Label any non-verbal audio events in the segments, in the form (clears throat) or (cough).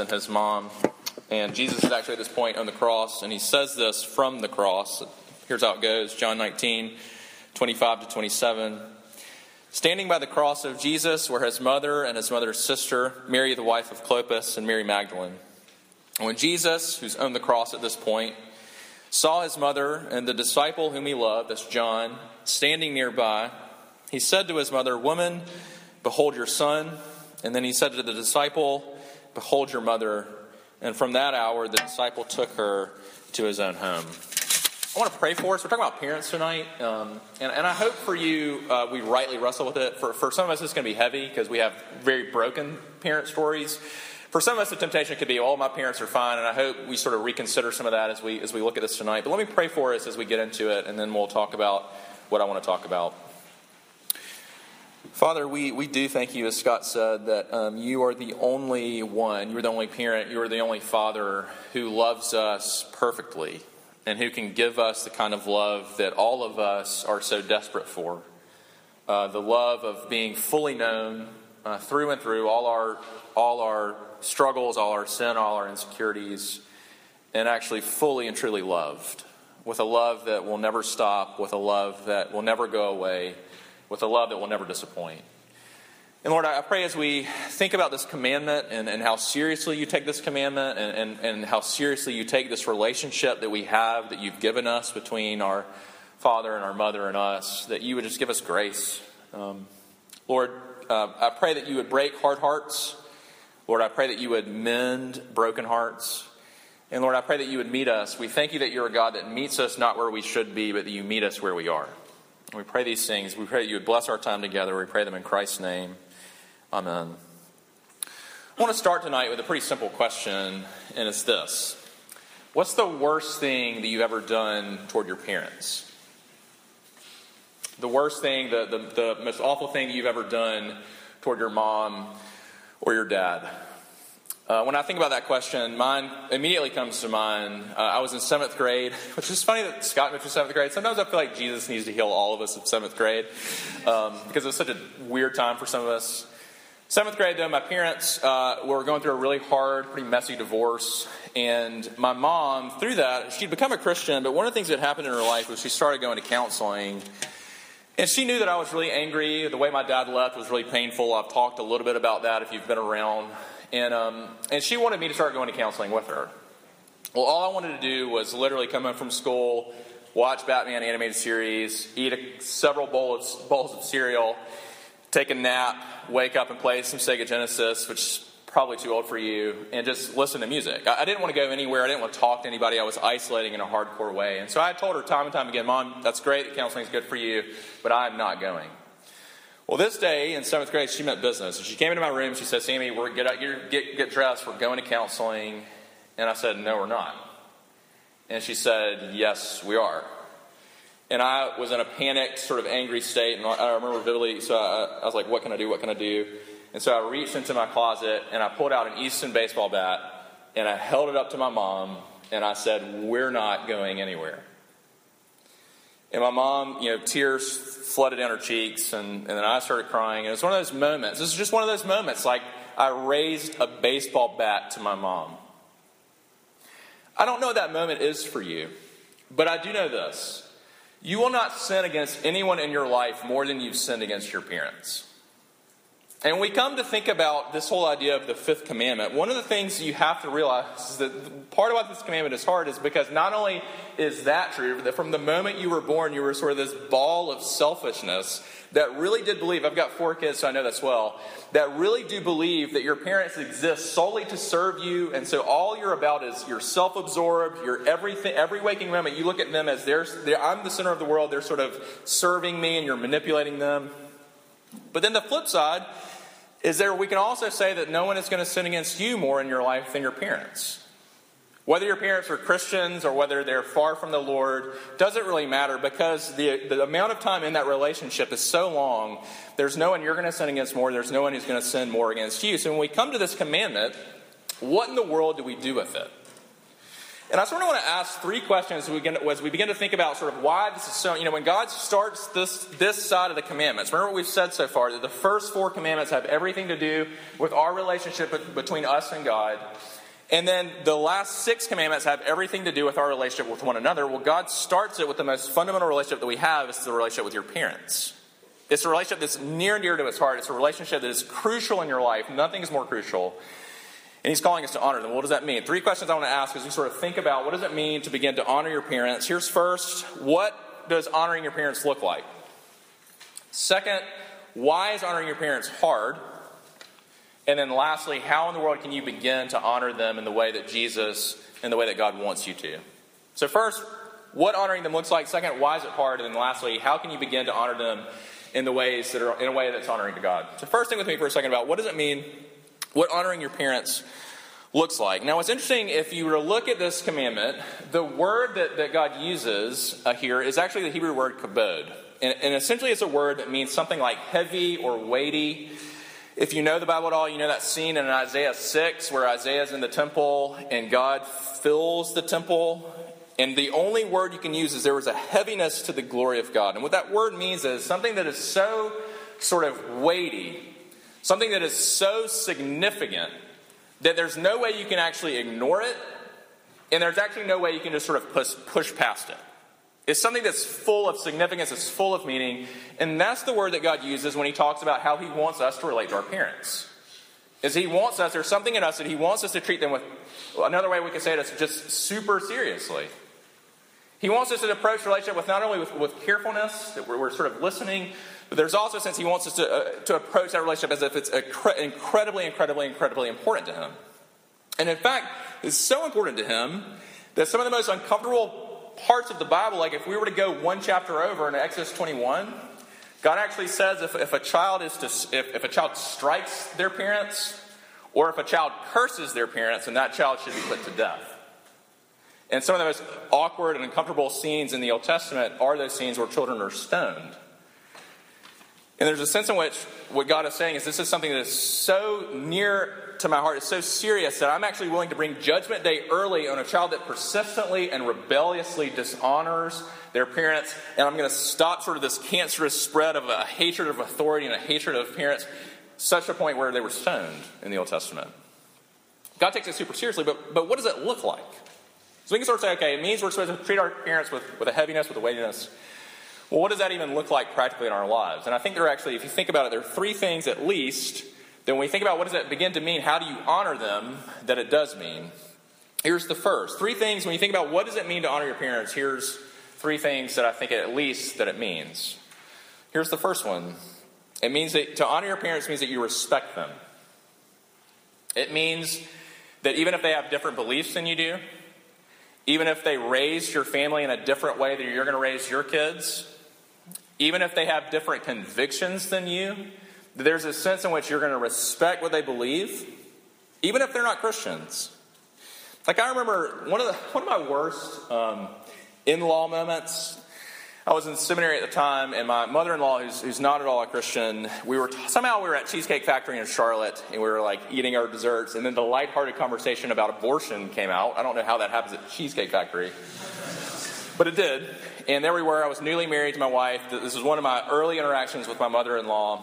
and his mom. And Jesus is actually at this point on the cross, and he says this from the cross. Here's how it goes John 19, 25 to 27. Standing by the cross of Jesus were his mother and his mother's sister, Mary, the wife of Clopas, and Mary Magdalene. And when Jesus, who's on the cross at this point, saw his mother and the disciple whom he loved, that's John, standing nearby, he said to his mother, Woman, behold your son. And then he said to the disciple, Behold your mother. And from that hour, the disciple took her to his own home. I want to pray for us. We're talking about parents tonight. Um, and, and, I hope for you, uh, we rightly wrestle with it. For, for some of us, it's going to be heavy because we have very broken parent stories. For some of us, the temptation could be, "All oh, my parents are fine," and I hope we sort of reconsider some of that as we as we look at this tonight. But let me pray for us as we get into it, and then we'll talk about what I want to talk about. Father, we, we do thank you, as Scott said, that um, you are the only one, you're the only parent, you're the only father who loves us perfectly and who can give us the kind of love that all of us are so desperate for. Uh, the love of being fully known uh, through and through, all our, all our struggles, all our sin, all our insecurities, and actually fully and truly loved with a love that will never stop, with a love that will never go away with a love that will never disappoint. And Lord, I pray as we think about this commandment and, and how seriously you take this commandment and, and, and how seriously you take this relationship that we have, that you've given us between our father and our mother and us, that you would just give us grace. Um, Lord, uh, I pray that you would break hard hearts. Lord, I pray that you would mend broken hearts. And Lord, I pray that you would meet us. We thank you that you're a God that meets us not where we should be, but that you meet us where we are. We pray these things. We pray that you would bless our time together. We pray them in Christ's name. Amen. I want to start tonight with a pretty simple question, and it's this What's the worst thing that you've ever done toward your parents? The worst thing, the, the, the most awful thing you've ever done toward your mom or your dad? Uh, when I think about that question, mine immediately comes to mind. Uh, I was in seventh grade, (laughs) which is funny that Scott mentioned seventh grade. Sometimes I feel like Jesus needs to heal all of us in seventh grade um, because it was such a weird time for some of us. Seventh grade, though, my parents uh, were going through a really hard, pretty messy divorce. And my mom, through that, she'd become a Christian, but one of the things that happened in her life was she started going to counseling. And she knew that I was really angry. The way my dad left was really painful. I've talked a little bit about that if you've been around. And, um, and she wanted me to start going to counseling with her. Well, all I wanted to do was literally come home from school, watch Batman animated series, eat a, several bowls, bowls of cereal, take a nap, wake up and play some Sega Genesis, which is probably too old for you, and just listen to music. I, I didn't want to go anywhere. I didn't want to talk to anybody. I was isolating in a hardcore way. And so I told her time and time again, Mom, that's great. Counseling is good for you, but I'm not going. Well, this day in seventh grade, she meant business. And she came into my room. She said, Sammy, we're get, out, get, get dressed. We're going to counseling. And I said, No, we're not. And she said, Yes, we are. And I was in a panicked, sort of angry state. And I remember vividly, so I, I was like, What can I do? What can I do? And so I reached into my closet and I pulled out an Easton baseball bat and I held it up to my mom and I said, We're not going anywhere. And my mom, you know, tears flooded down her cheeks, and, and then I started crying. And it was one of those moments. This is just one of those moments. Like, I raised a baseball bat to my mom. I don't know what that moment is for you, but I do know this. You will not sin against anyone in your life more than you've sinned against your parents. And when we come to think about this whole idea of the fifth commandment, one of the things you have to realize is that part of why this commandment is hard is because not only is that true, that from the moment you were born, you were sort of this ball of selfishness that really did believe, I've got four kids, so I know this well, that really do believe that your parents exist solely to serve you, and so all you're about is you're self absorbed, you're everything, every waking moment, you look at them as they're, they're, I'm the center of the world, they're sort of serving me, and you're manipulating them. But then the flip side, is there we can also say that no one is going to sin against you more in your life than your parents. Whether your parents are Christians or whether they're far from the Lord doesn't really matter because the, the amount of time in that relationship is so long. There's no one you're going to sin against more. There's no one who's going to sin more against you. So when we come to this commandment, what in the world do we do with it? And I sort of want to ask three questions as we, begin, as we begin to think about sort of why this is so. You know, when God starts this, this side of the commandments, remember what we've said so far that the first four commandments have everything to do with our relationship between us and God. And then the last six commandments have everything to do with our relationship with one another. Well, God starts it with the most fundamental relationship that we have is the relationship with your parents. It's a relationship that's near and dear to his heart. It's a relationship that is crucial in your life. Nothing is more crucial. And he's calling us to honor them. What does that mean? Three questions I want to ask as we sort of think about what does it mean to begin to honor your parents. Here's first, what does honoring your parents look like? Second, why is honoring your parents hard? And then lastly, how in the world can you begin to honor them in the way that Jesus, in the way that God wants you to? So, first, what honoring them looks like. Second, why is it hard? And then lastly, how can you begin to honor them in the ways that are in a way that's honoring to God? So, first thing with me for a second about what does it mean what honoring your parents looks like. Now, what's interesting, if you were to look at this commandment, the word that, that God uses uh, here is actually the Hebrew word kabod. And, and essentially, it's a word that means something like heavy or weighty. If you know the Bible at all, you know that scene in Isaiah 6 where Isaiah is in the temple and God fills the temple. And the only word you can use is there was a heaviness to the glory of God. And what that word means is something that is so sort of weighty Something that is so significant that there's no way you can actually ignore it, and there's actually no way you can just sort of push, push past it. It's something that's full of significance, it's full of meaning, and that's the word that God uses when He talks about how He wants us to relate to our parents. Is He wants us, there's something in us that He wants us to treat them with, another way we could say it is just super seriously. He wants us to approach relationship with not only with, with carefulness, that we're, we're, sort of listening, but there's also a sense he wants us to, uh, to approach that relationship as if it's incredibly, incredibly, incredibly important to him. And in fact, it's so important to him that some of the most uncomfortable parts of the Bible, like if we were to go one chapter over in Exodus 21, God actually says if, if a child is to, if, if a child strikes their parents, or if a child curses their parents, then that child should be put to death. And some of the most awkward and uncomfortable scenes in the Old Testament are those scenes where children are stoned. And there's a sense in which what God is saying is this is something that is so near to my heart, it's so serious that I'm actually willing to bring judgment day early on a child that persistently and rebelliously dishonors their parents. And I'm going to stop sort of this cancerous spread of a hatred of authority and a hatred of parents, such a point where they were stoned in the Old Testament. God takes it super seriously, but, but what does it look like? So we can sort of say, okay, it means we're supposed to treat our parents with, with a heaviness, with a weightiness. Well, what does that even look like practically in our lives? And I think there are actually, if you think about it, there are three things at least that when we think about what does that begin to mean, how do you honor them, that it does mean. Here's the first. Three things, when you think about what does it mean to honor your parents, here's three things that I think at least that it means. Here's the first one. It means that to honor your parents means that you respect them. It means that even if they have different beliefs than you do, even if they raised your family in a different way than you're going to raise your kids, even if they have different convictions than you, there's a sense in which you're going to respect what they believe, even if they're not Christians. Like I remember one of the one of my worst um, in-law moments I was in seminary at the time, and my mother-in-law, who's, who's not at all a Christian, we were somehow we were at Cheesecake Factory in Charlotte, and we were like eating our desserts, and then the lighthearted conversation about abortion came out. I don't know how that happens at Cheesecake Factory, but it did. And there we were. I was newly married to my wife. This was one of my early interactions with my mother-in-law,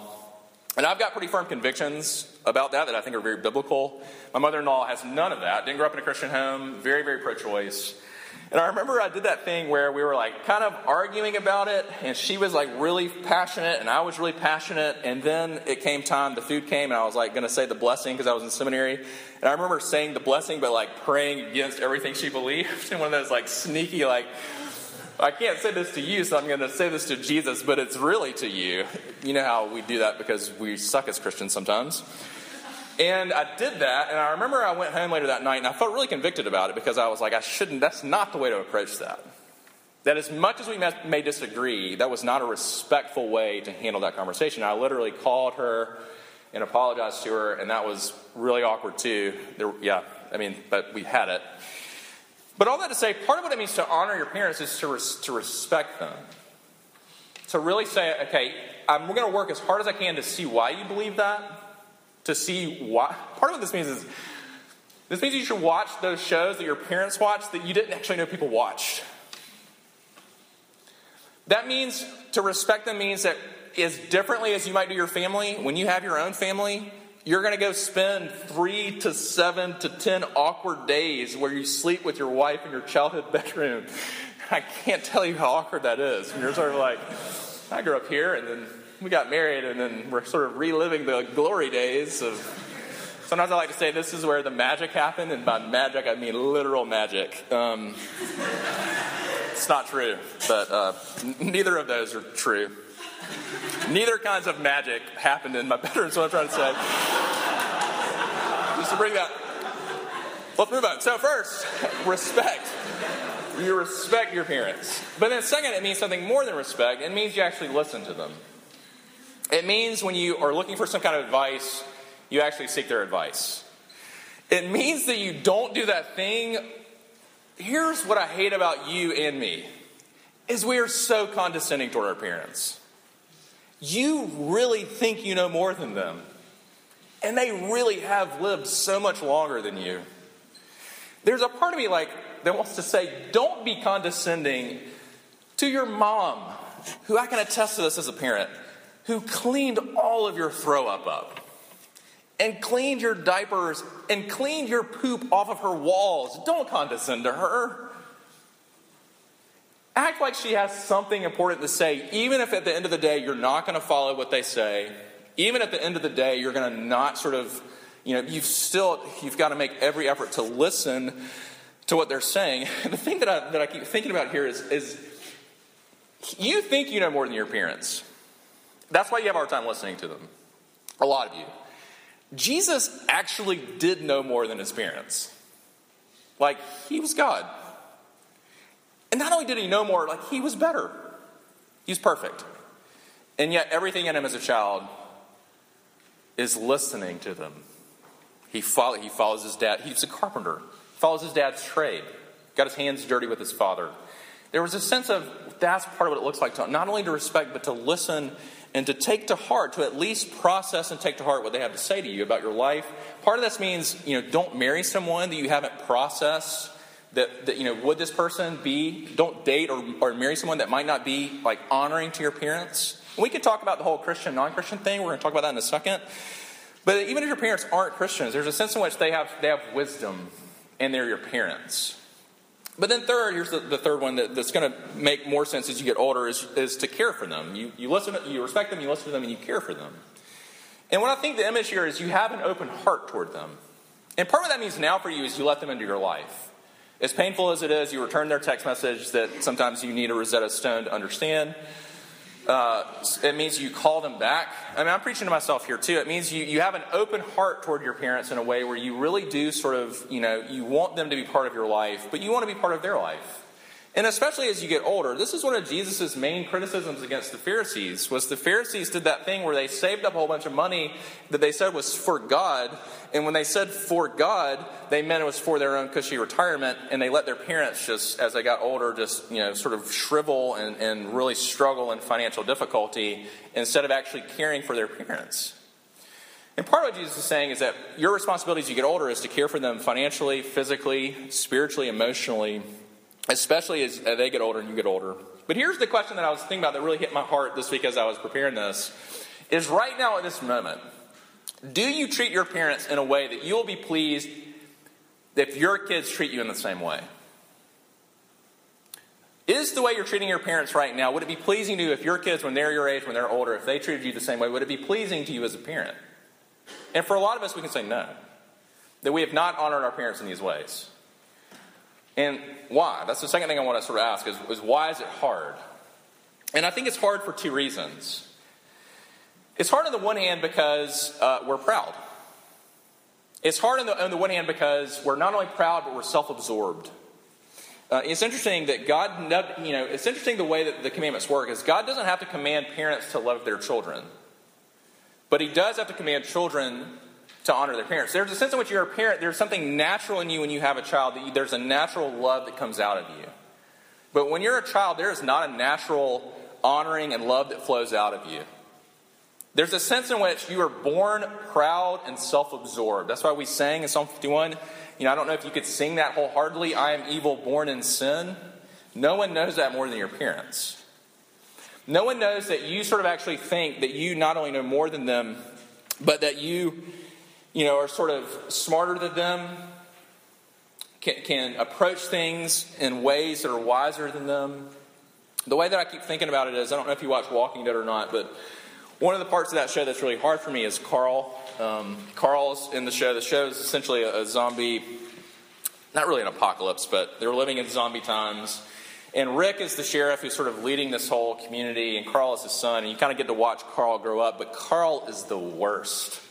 and I've got pretty firm convictions about that that I think are very biblical. My mother-in-law has none of that. Didn't grow up in a Christian home. Very, very pro-choice. And I remember I did that thing where we were like kind of arguing about it, and she was like really passionate, and I was really passionate. And then it came time, the food came, and I was like going to say the blessing because I was in seminary. And I remember saying the blessing, but like praying against everything she believed. (laughs) And one of those like sneaky, like, I can't say this to you, so I'm going to say this to Jesus, but it's really to you. You know how we do that because we suck as Christians sometimes. And I did that, and I remember I went home later that night, and I felt really convicted about it because I was like, I shouldn't, that's not the way to approach that. That as much as we may disagree, that was not a respectful way to handle that conversation. I literally called her and apologized to her, and that was really awkward too. There, yeah, I mean, but we had it. But all that to say, part of what it means to honor your parents is to, res- to respect them. To really say, okay, I'm going to work as hard as I can to see why you believe that, to see why. Part of what this means is This means you should watch those shows that your parents watched that you didn't actually know people watched. That means to respect them means that as differently as you might do your family, when you have your own family, you're going to go spend three to seven to ten awkward days where you sleep with your wife in your childhood (laughs) bedroom. I can't tell you how awkward that is. And you're sort of like, I grew up here, and then we got married, and then we're sort of reliving the glory days of. Sometimes I like to say this is where the magic happened, and by magic I mean literal magic. Um, it's not true, but uh, neither of those are true. Neither kinds of magic happened in my (laughs) bedroom, is what I'm trying to say. Just to bring that. Let's move on. So, first, respect. You respect your parents. But then, second, it means something more than respect. It means you actually listen to them. It means when you are looking for some kind of advice, you actually seek their advice. It means that you don't do that thing. Here's what I hate about you and me is we are so condescending toward our parents. You really think you know more than them. And they really have lived so much longer than you. There's a part of me like that wants to say, don't be condescending to your mom, who I can attest to this as a parent, who cleaned all of your throw up up and cleaned your diapers and cleaned your poop off of her walls. Don't condescend to her. Act like she has something important to say, even if at the end of the day you're not going to follow what they say. Even at the end of the day, you're going to not sort of, you know, you've still, you've got to make every effort to listen to what they're saying. (laughs) The thing that I, that I keep thinking about here is, is you think you know more than your parents. That's why you have a hard time listening to them. A lot of you. Jesus actually did know more than his parents. Like, he was God. And not only did he know more, like, he was better. He was perfect. And yet, everything in him as a child is listening to them. He, follow, he follows his dad. He's a carpenter, follows his dad's trade, got his hands dirty with his father. There was a sense of that's part of what it looks like to not only to respect, but to listen and to take to heart, to at least process and take to heart what they have to say to you about your life. Part of this means, you know, don't marry someone that you haven't processed. That, that you know, would this person be, don't date or, or marry someone that might not be like honoring to your parents. And we could talk about the whole Christian, non Christian thing. We're going to talk about that in a second. But even if your parents aren't Christians, there's a sense in which they have, they have wisdom and they're your parents. But then, third, here's the, the third one that, that's going to make more sense as you get older is, is to care for them. You, you listen, you respect them, you listen to them, and you care for them. And what I think the image here is you have an open heart toward them. And part of that means now for you is you let them into your life. As painful as it is, you return their text message that sometimes you need a Rosetta Stone to understand. Uh, it means you call them back. I mean, I'm preaching to myself here too. It means you, you have an open heart toward your parents in a way where you really do sort of, you know, you want them to be part of your life, but you want to be part of their life. And especially as you get older, this is one of Jesus' main criticisms against the Pharisees was the Pharisees did that thing where they saved up a whole bunch of money that they said was for God, and when they said for God, they meant it was for their own cushy retirement, and they let their parents just, as they got older, just, you know, sort of shrivel and, and really struggle in financial difficulty instead of actually caring for their parents. And part of what Jesus is saying is that your responsibility as you get older is to care for them financially, physically, spiritually, emotionally, especially as they get older and you get older. But here's the question that I was thinking about that really hit my heart this week as I was preparing this is right now at this moment, do you treat your parents in a way that you'll be pleased if your kids treat you in the same way? Is the way you're treating your parents right now, would it be pleasing to you if your kids, when they're your age, when they're older, if they treated you the same way, would it be pleasing to you as a parent? And for a lot of us, we can say no. That we have not honored our parents in these ways. And why? That's the second thing I want to sort of ask is, is why is it hard? And I think it's hard for two reasons. It's hard on the one hand because uh, we're proud. It's hard on the, on the one hand because we're not only proud, but we're self absorbed. Uh, it's interesting that God, you know, it's interesting the way that the commandments work is God doesn't have to command parents to love their children, but He does have to command children to honor their parents. There's a sense in which you're a parent, there's something natural in you when you have a child, that you, there's a natural love that comes out of you. But when you're a child, there is not a natural honoring and love that flows out of you. There's a sense in which you are born proud and self absorbed. That's why we sang in Psalm 51. You know, I don't know if you could sing that wholeheartedly. I am evil, born in sin. No one knows that more than your parents. No one knows that you sort of actually think that you not only know more than them, but that you, you know, are sort of smarter than them, can, can approach things in ways that are wiser than them. The way that I keep thinking about it is I don't know if you watch Walking Dead or not, but one of the parts of that show that's really hard for me is Carl. Um, Carl's in the show. The show is essentially a, a zombie, not really an apocalypse, but they're living in zombie times. And Rick is the sheriff who's sort of leading this whole community, and Carl is his son. And you kind of get to watch Carl grow up, but Carl is the worst.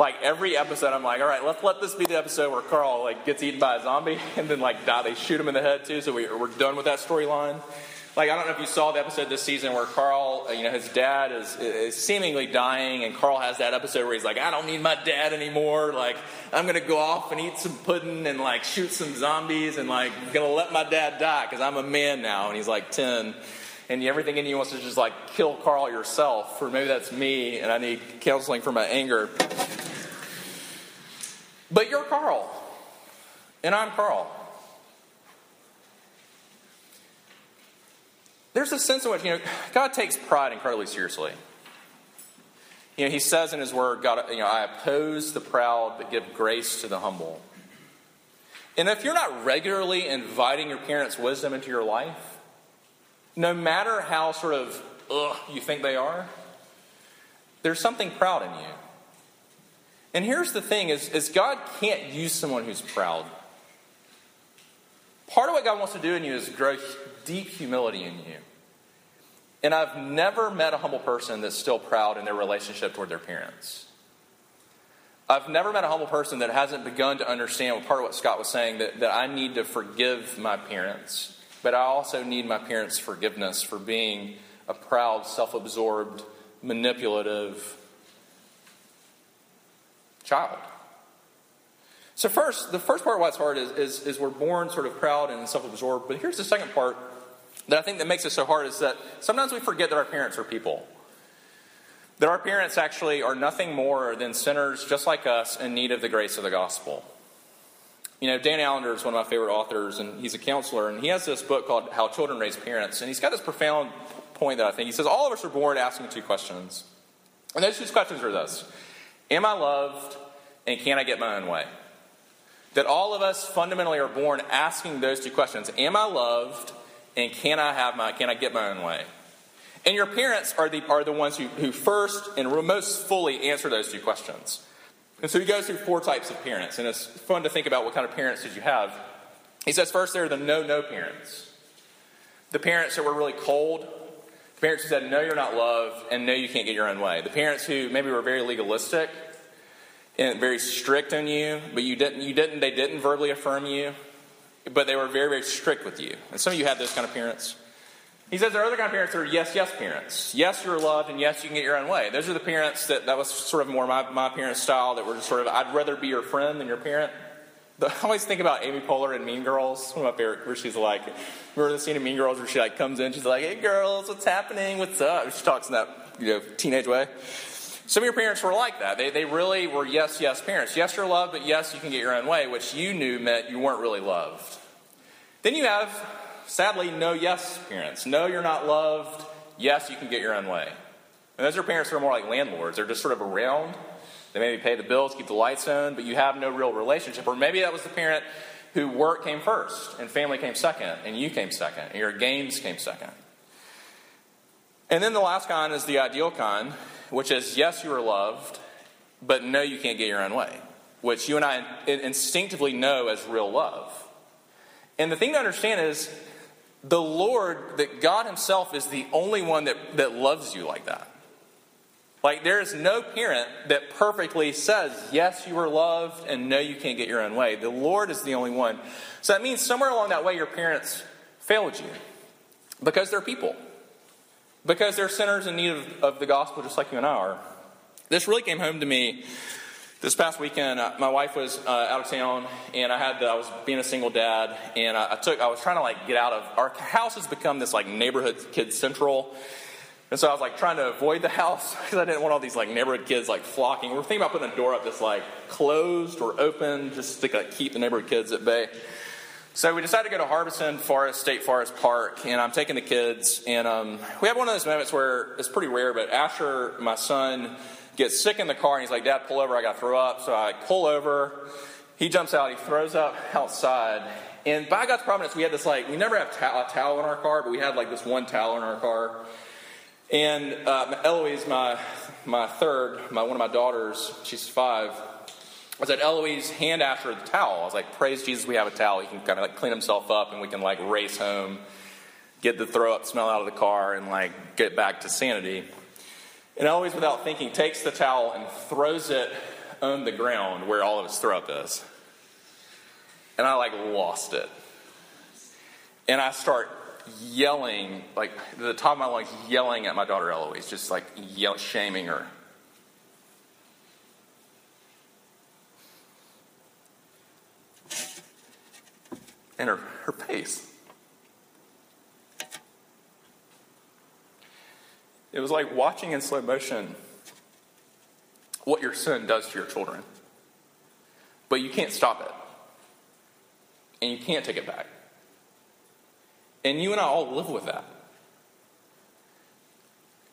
Like every episode, I'm like, all right, let's let this be the episode where Carl like gets eaten by a zombie, (laughs) and then like die. They shoot him in the head too, so we, we're done with that storyline. Like, I don't know if you saw the episode this season where Carl, uh, you know, his dad is, is seemingly dying, and Carl has that episode where he's like, I don't need my dad anymore. Like, I'm to go off and eat some pudding and, like, shoot some zombies and, like, to let my dad die because I'm a man now. And he's like 10. And everything in you wants to just, like, kill Carl yourself. Or maybe that's me, and I need counseling for my anger. But you're Carl, and I'm Carl. there's a sense in which, you know, God takes pride incredibly seriously. You know, he says in his word, God, you know, I oppose the proud, but give grace to the humble. And if you're not regularly inviting your parents' wisdom into your life, no matter how sort of ugh you think they are, there's something proud in you. And here's the thing is, is God can't use someone who's proud. Part of what God wants to do in you is grow deep humility in you. And I've never met a humble person that's still proud in their relationship toward their parents. I've never met a humble person that hasn't begun to understand part of what Scott was saying that, that I need to forgive my parents, but I also need my parents' forgiveness for being a proud, self absorbed, manipulative child. So, first, the first part why it's hard is, is, is we're born sort of proud and self absorbed. But here's the second part that I think that makes it so hard is that sometimes we forget that our parents are people. That our parents actually are nothing more than sinners just like us in need of the grace of the gospel. You know, Dan Allender is one of my favorite authors, and he's a counselor, and he has this book called How Children Raise Parents. And he's got this profound point that I think he says all of us are born asking two questions. And those two questions are this Am I loved, and can I get my own way? that all of us fundamentally are born asking those two questions Am I loved? And can I have my can I get my own way? And your parents are the are the ones who, who first and most fully answer those two questions. And so he goes through four types of parents, and it's fun to think about what kind of parents did you have. He says first there are the no no parents. The parents that were really cold, parents who said, No, you're not loved, and no, you can't get your own way. The parents who maybe were very legalistic, and very strict on you, but you didn't, you didn't, they didn't verbally affirm you, but they were very, very strict with you. And some of you had those kind of parents. He says there are other kind of parents that are yes, yes parents. Yes, you're loved, and yes, you can get your own way. Those are the parents that, that was sort of more my, my parents' style, that were just sort of, I'd rather be your friend than your parent. (laughs) I always think about Amy Poehler in Mean Girls, one of my favorite, where she's like, remember the scene in Mean Girls where she like comes in, she's like, hey girls, what's happening, what's up? She talks in that, you know, teenage way. Some of your parents were like that. They, they really were yes, yes parents. Yes, you're loved, but yes, you can get your own way, which you knew meant you weren't really loved. Then you have, sadly, no yes parents. No, you're not loved. Yes, you can get your own way. And those are parents who are more like landlords. They're just sort of around. They maybe pay the bills, keep the lights on, but you have no real relationship. Or maybe that was the parent who work came first, and family came second, and you came second, and your games came second. And then the last kind is the ideal kind, which is yes, you are loved, but no, you can't get your own way, which you and I instinctively know as real love. And the thing to understand is the Lord, that God Himself is the only one that, that loves you like that. Like, there is no parent that perfectly says, yes, you are loved, and no, you can't get your own way. The Lord is the only one. So that means somewhere along that way, your parents failed you because they're people because they're sinners in need of, of, the gospel just like you and I are. This really came home to me this past weekend. Uh, my wife was uh, out of town, and I had the, I was being a single dad, and I, I, took I was trying to like get out of our house has become this like neighborhood kid central. And so I was like trying to avoid the house (laughs) because I didn't want all these like neighborhood kids like flocking. We are thinking about putting a door up that's like closed or open just to like, keep the neighborhood kids at bay. So we decided to go to Harbison Forest State Forest Park, and I'm taking the kids, and um, we have one of those moments where it's pretty rare, but Asher, my son, gets sick in the car, and he's like, "Dad, pull over! I got to throw up." So I pull over. He jumps out. He throws up outside, and by God's providence, we had this like we never have ta- a towel in our car, but we had like this one towel in our car. And uh, Eloise, my my third, my one of my daughters, she's five. I said, Eloise, hand Asher the towel. I was like, praise Jesus, we have a towel. He can kind of like clean himself up, and we can like race home, get the throw up smell out of the car, and like get back to sanity. And Eloise, without thinking, takes the towel and throws it on the ground where all of his throw up is. And I like lost it. And I start yelling, like the top of my lungs, yelling at my daughter Eloise, just like yell, shaming her. And her, her face. It was like watching in slow motion what your sin does to your children. But you can't stop it. And you can't take it back. And you and I all live with that.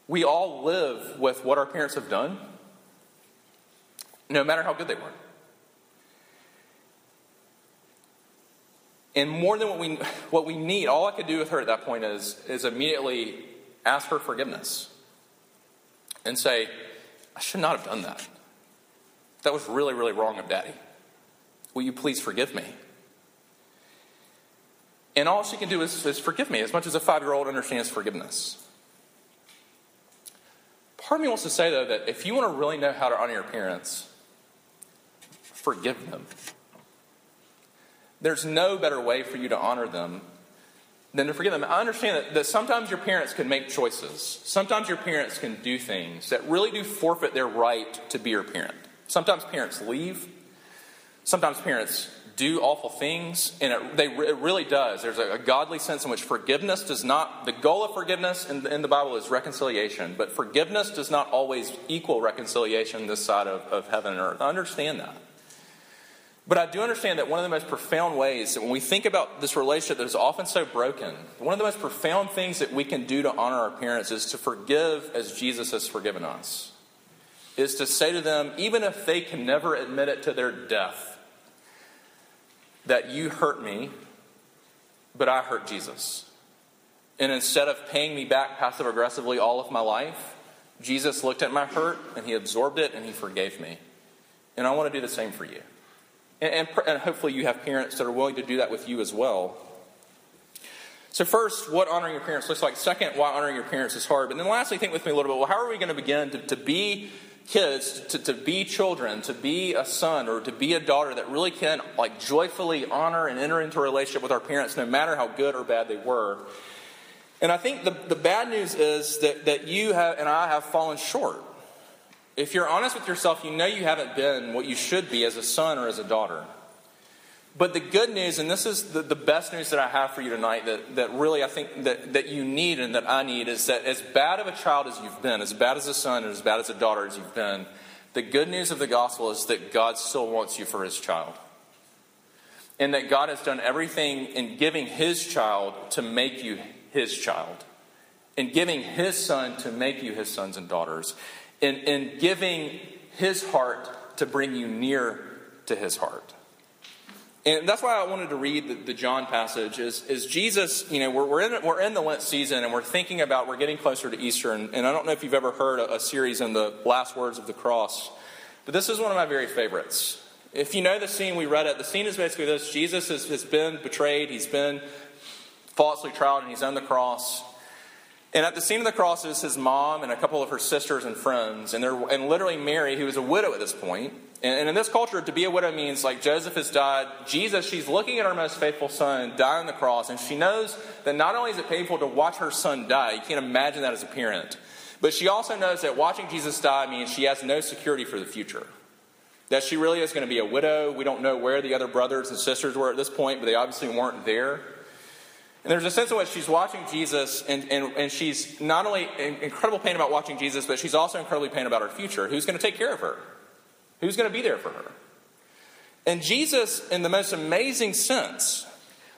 We all live with what our parents have done, no matter how good they were. And more than what we, what we need, all I could do with her at that point is, is immediately ask for forgiveness and say, I should not have done that. That was really, really wrong of daddy. Will you please forgive me? And all she can do is, is forgive me, as much as a five year old understands forgiveness. Part of me wants to say, though, that if you want to really know how to honor your parents, forgive them. There's no better way for you to honor them than to forgive them. I understand that, that sometimes your parents can make choices. Sometimes your parents can do things that really do forfeit their right to be your parent. Sometimes parents leave. Sometimes parents do awful things, and it, they, it really does. There's a, a, godly sense in which forgiveness does not, the goal of forgiveness in, in, the Bible is reconciliation, but forgiveness does not always equal reconciliation this side of, of heaven and earth. I understand that. But I do understand that one of the most profound ways that when we think about this relationship that is often so broken, one of the most profound things that we can do to honor our parents is to forgive as Jesus has forgiven us. Is to say to them, even if they can never admit it to their death, that you hurt me, but I hurt Jesus. And instead of paying me back passive aggressively all of my life, Jesus looked at my hurt and he absorbed it and he forgave me. And I want to do the same for you. And, and, and, hopefully you have parents that are willing to do that with you as well. So, first, what honoring your parents looks like. Second, why honoring your parents is hard. But then, lastly, think with me a little bit well, how are we going to begin to, to be kids to, to be children, to be a son or to be a daughter that really can like joyfully honor and enter into a relationship with our parents no matter how good or bad they were. And I think the, the bad news is that, that you have and I have fallen short. If you're honest with yourself, you know you haven't been what you should be as a son or as a daughter. But the good news, and this is the, the best news that I have for you tonight, that, that really I think that, that you need and that I need, is that as bad of a child as you've been, as bad as a son and as bad as a daughter as you've been, the good news of the gospel is that God still wants you for his child. And that God has done everything in giving his child to make you his child. In giving his son to make you his sons and daughters. In, in giving his heart to bring you near to his heart. And that's why I wanted to read the, the John passage. Is, is Jesus, you know, we're, we're, in, we're in the Lent season and we're thinking about, we're getting closer to Easter. And, and I don't know if you've ever heard a, a series on the last words of the cross, but this is one of my very favorites. If you know the scene, we read it. The scene is basically this Jesus has, has been betrayed, he's been falsely tried, and he's on the cross. And at the scene of the cross is his mom and a couple of her sisters and friends, and, they're, and literally Mary, who is a widow at this point. point, and in this culture, to be a widow means like Joseph has died. Jesus, she's looking at her most faithful son die on the cross, and she knows that not only is it painful to watch her son die, you can't imagine that as a parent, but she also knows that watching Jesus die means she has no security for the future. That she really is going to be a widow. We don't know where the other brothers and sisters were at this point, but they obviously weren't there. And there's a sense in which she's watching Jesus, and, and, and she's not only in incredible pain about watching Jesus, but she's also incredibly pain about her future. Who's going to take care of her? Who's going to be there for her? And Jesus, in the most amazing sense,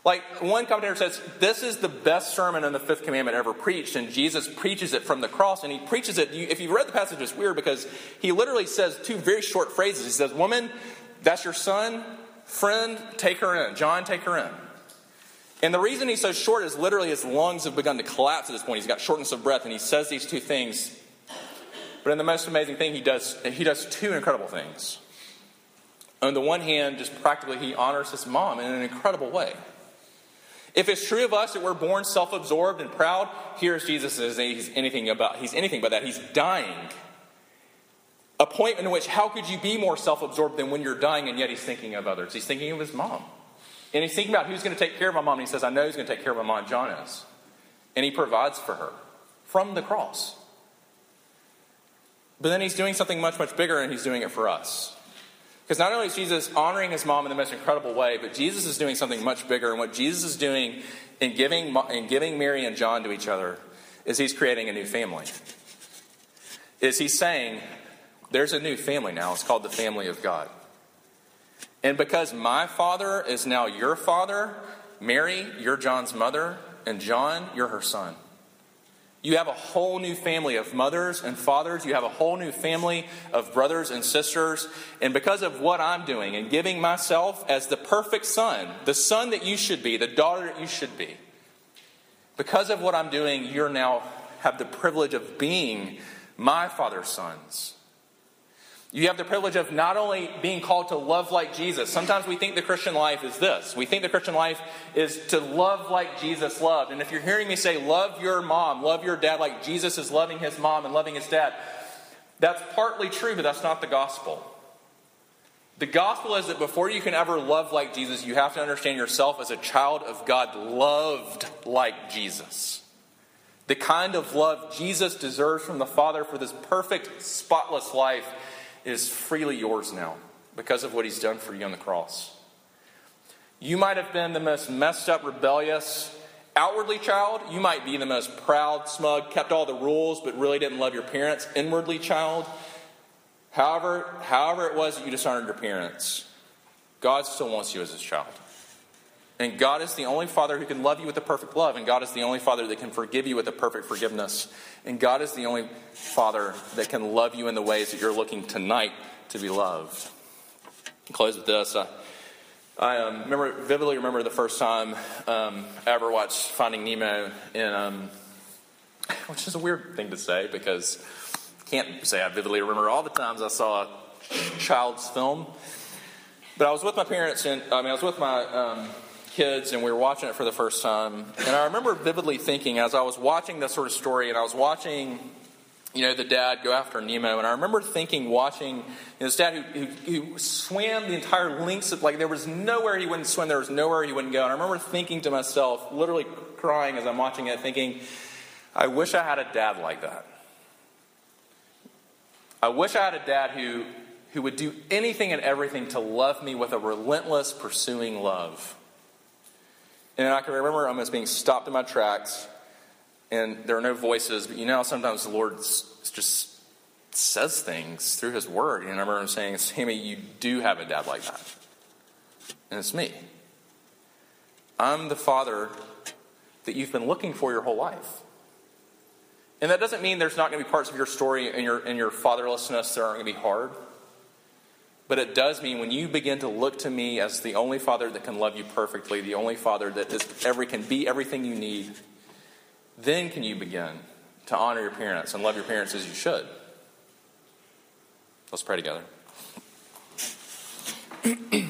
like one commentator says, this is the best sermon on the fifth commandment ever preached, and Jesus preaches it from the cross, and he preaches it. If you've read the passage, it's weird because he literally says two very short phrases. He says, Woman, that's your son. Friend, take her in. John, take her in. And the reason he's so short is literally his lungs have begun to collapse at this point. He's got shortness of breath, and he says these two things. But in the most amazing thing, he does, he does two incredible things. On the one hand, just practically, he honors his mom in an incredible way. If it's true of us that we're born self-absorbed and proud, here's Jesus as he's anything about he's anything but that. He's dying. A point in which how could you be more self-absorbed than when you're dying and yet he's thinking of others? He's thinking of his mom. And he's thinking about who's going to take care of my mom. And he says, I know who's going to take care of my mom. John is. And he provides for her from the cross. But then he's doing something much, much bigger, and he's doing it for us. Because not only is Jesus honoring his mom in the most incredible way, but Jesus is doing something much bigger. And what Jesus is doing in giving, in giving Mary and John to each other is he's creating a new family. Is he's saying, there's a new family now. It's called the family of God. And because my father is now your father, Mary, you're John's mother, and John, you're her son. You have a whole new family of mothers and fathers. You have a whole new family of brothers and sisters. And because of what I'm doing and giving myself as the perfect son, the son that you should be, the daughter that you should be, because of what I'm doing, you're now have the privilege of being my father's sons. You have the privilege of not only being called to love like Jesus. Sometimes we think the Christian life is this. We think the Christian life is to love like Jesus loved. And if you're hearing me say, love your mom, love your dad like Jesus is loving his mom and loving his dad, that's partly true, but that's not the gospel. The gospel is that before you can ever love like Jesus, you have to understand yourself as a child of God, loved like Jesus. The kind of love Jesus deserves from the Father for this perfect, spotless life is freely yours now because of what he's done for you on the cross. You might have been the most messed up, rebellious, outwardly child. You might be the most proud, smug, kept all the rules, but really didn't love your parents, inwardly child. However, however it was that you dishonored your parents, God still wants you as his child. And God is the only Father who can love you with a perfect love. And God is the only Father that can forgive you with a perfect forgiveness. And God is the only Father that can love you in the ways that you're looking tonight to be loved. I'll close with this. Uh, I um, remember vividly remember the first time um, I ever watched Finding Nemo, in, um, which is a weird thing to say because I can't say I vividly remember all the times I saw a child's film. But I was with my parents, and I mean, I was with my um, kids and we were watching it for the first time. And I remember vividly thinking as I was watching this sort of story and I was watching, you know, the dad go after Nemo. And I remember thinking, watching you know, this dad who, who, who swam the entire lengths of, like, there was nowhere he wouldn't swim, there was nowhere he wouldn't go. And I remember thinking to myself, literally crying as I'm watching it, thinking, I wish I had a dad like that. I wish I had a dad who, who would do anything and everything to love me with a relentless, pursuing love. And I can remember almost being stopped in my tracks, and there are no voices, but you know sometimes the Lord just says things through His Word. And I remember him saying, Sammy, you do have a dad like that. And it's me. I'm the father that you've been looking for your whole life. And that doesn't mean there's not going to be parts of your story and your, and your fatherlessness that aren't going to be hard. But it does mean when you begin to look to me as the only father that can love you perfectly, the only father that is every can be everything you need, then can you begin to honor your parents and love your parents as you should. Let's pray together. (clears throat)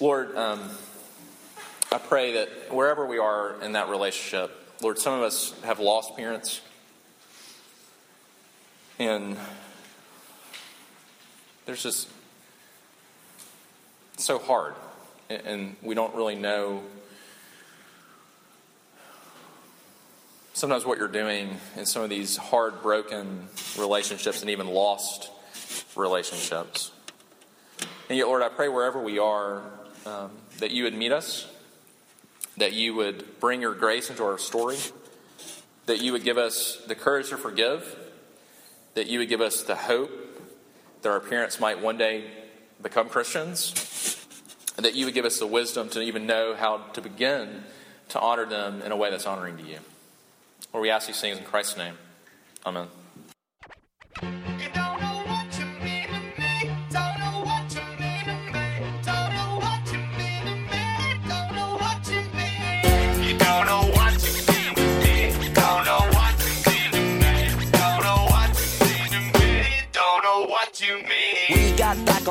Lord, um, I pray that wherever we are in that relationship, Lord, some of us have lost parents. And there's just so hard, and we don't really know sometimes what you're doing in some of these hard, broken relationships and even lost relationships. And yet, Lord, I pray wherever we are, um, that you would meet us, that you would bring your grace into our story, that you would give us the courage to forgive, that you would give us the hope that our parents might one day become Christians, and that you would give us the wisdom to even know how to begin to honor them in a way that's honoring to you. Lord, we ask these things in Christ's name. Amen.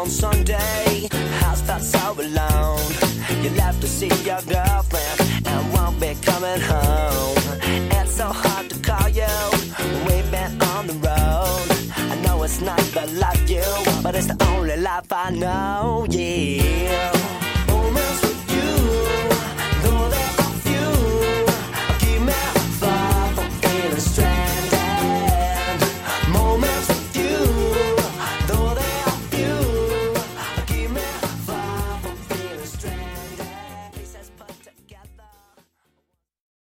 On Sunday, house felt so alone. You left to see your girlfriend and won't be coming home. It's so hard to call you, we've been on the road. I know it's not the life you but it's the only life I know, yeah.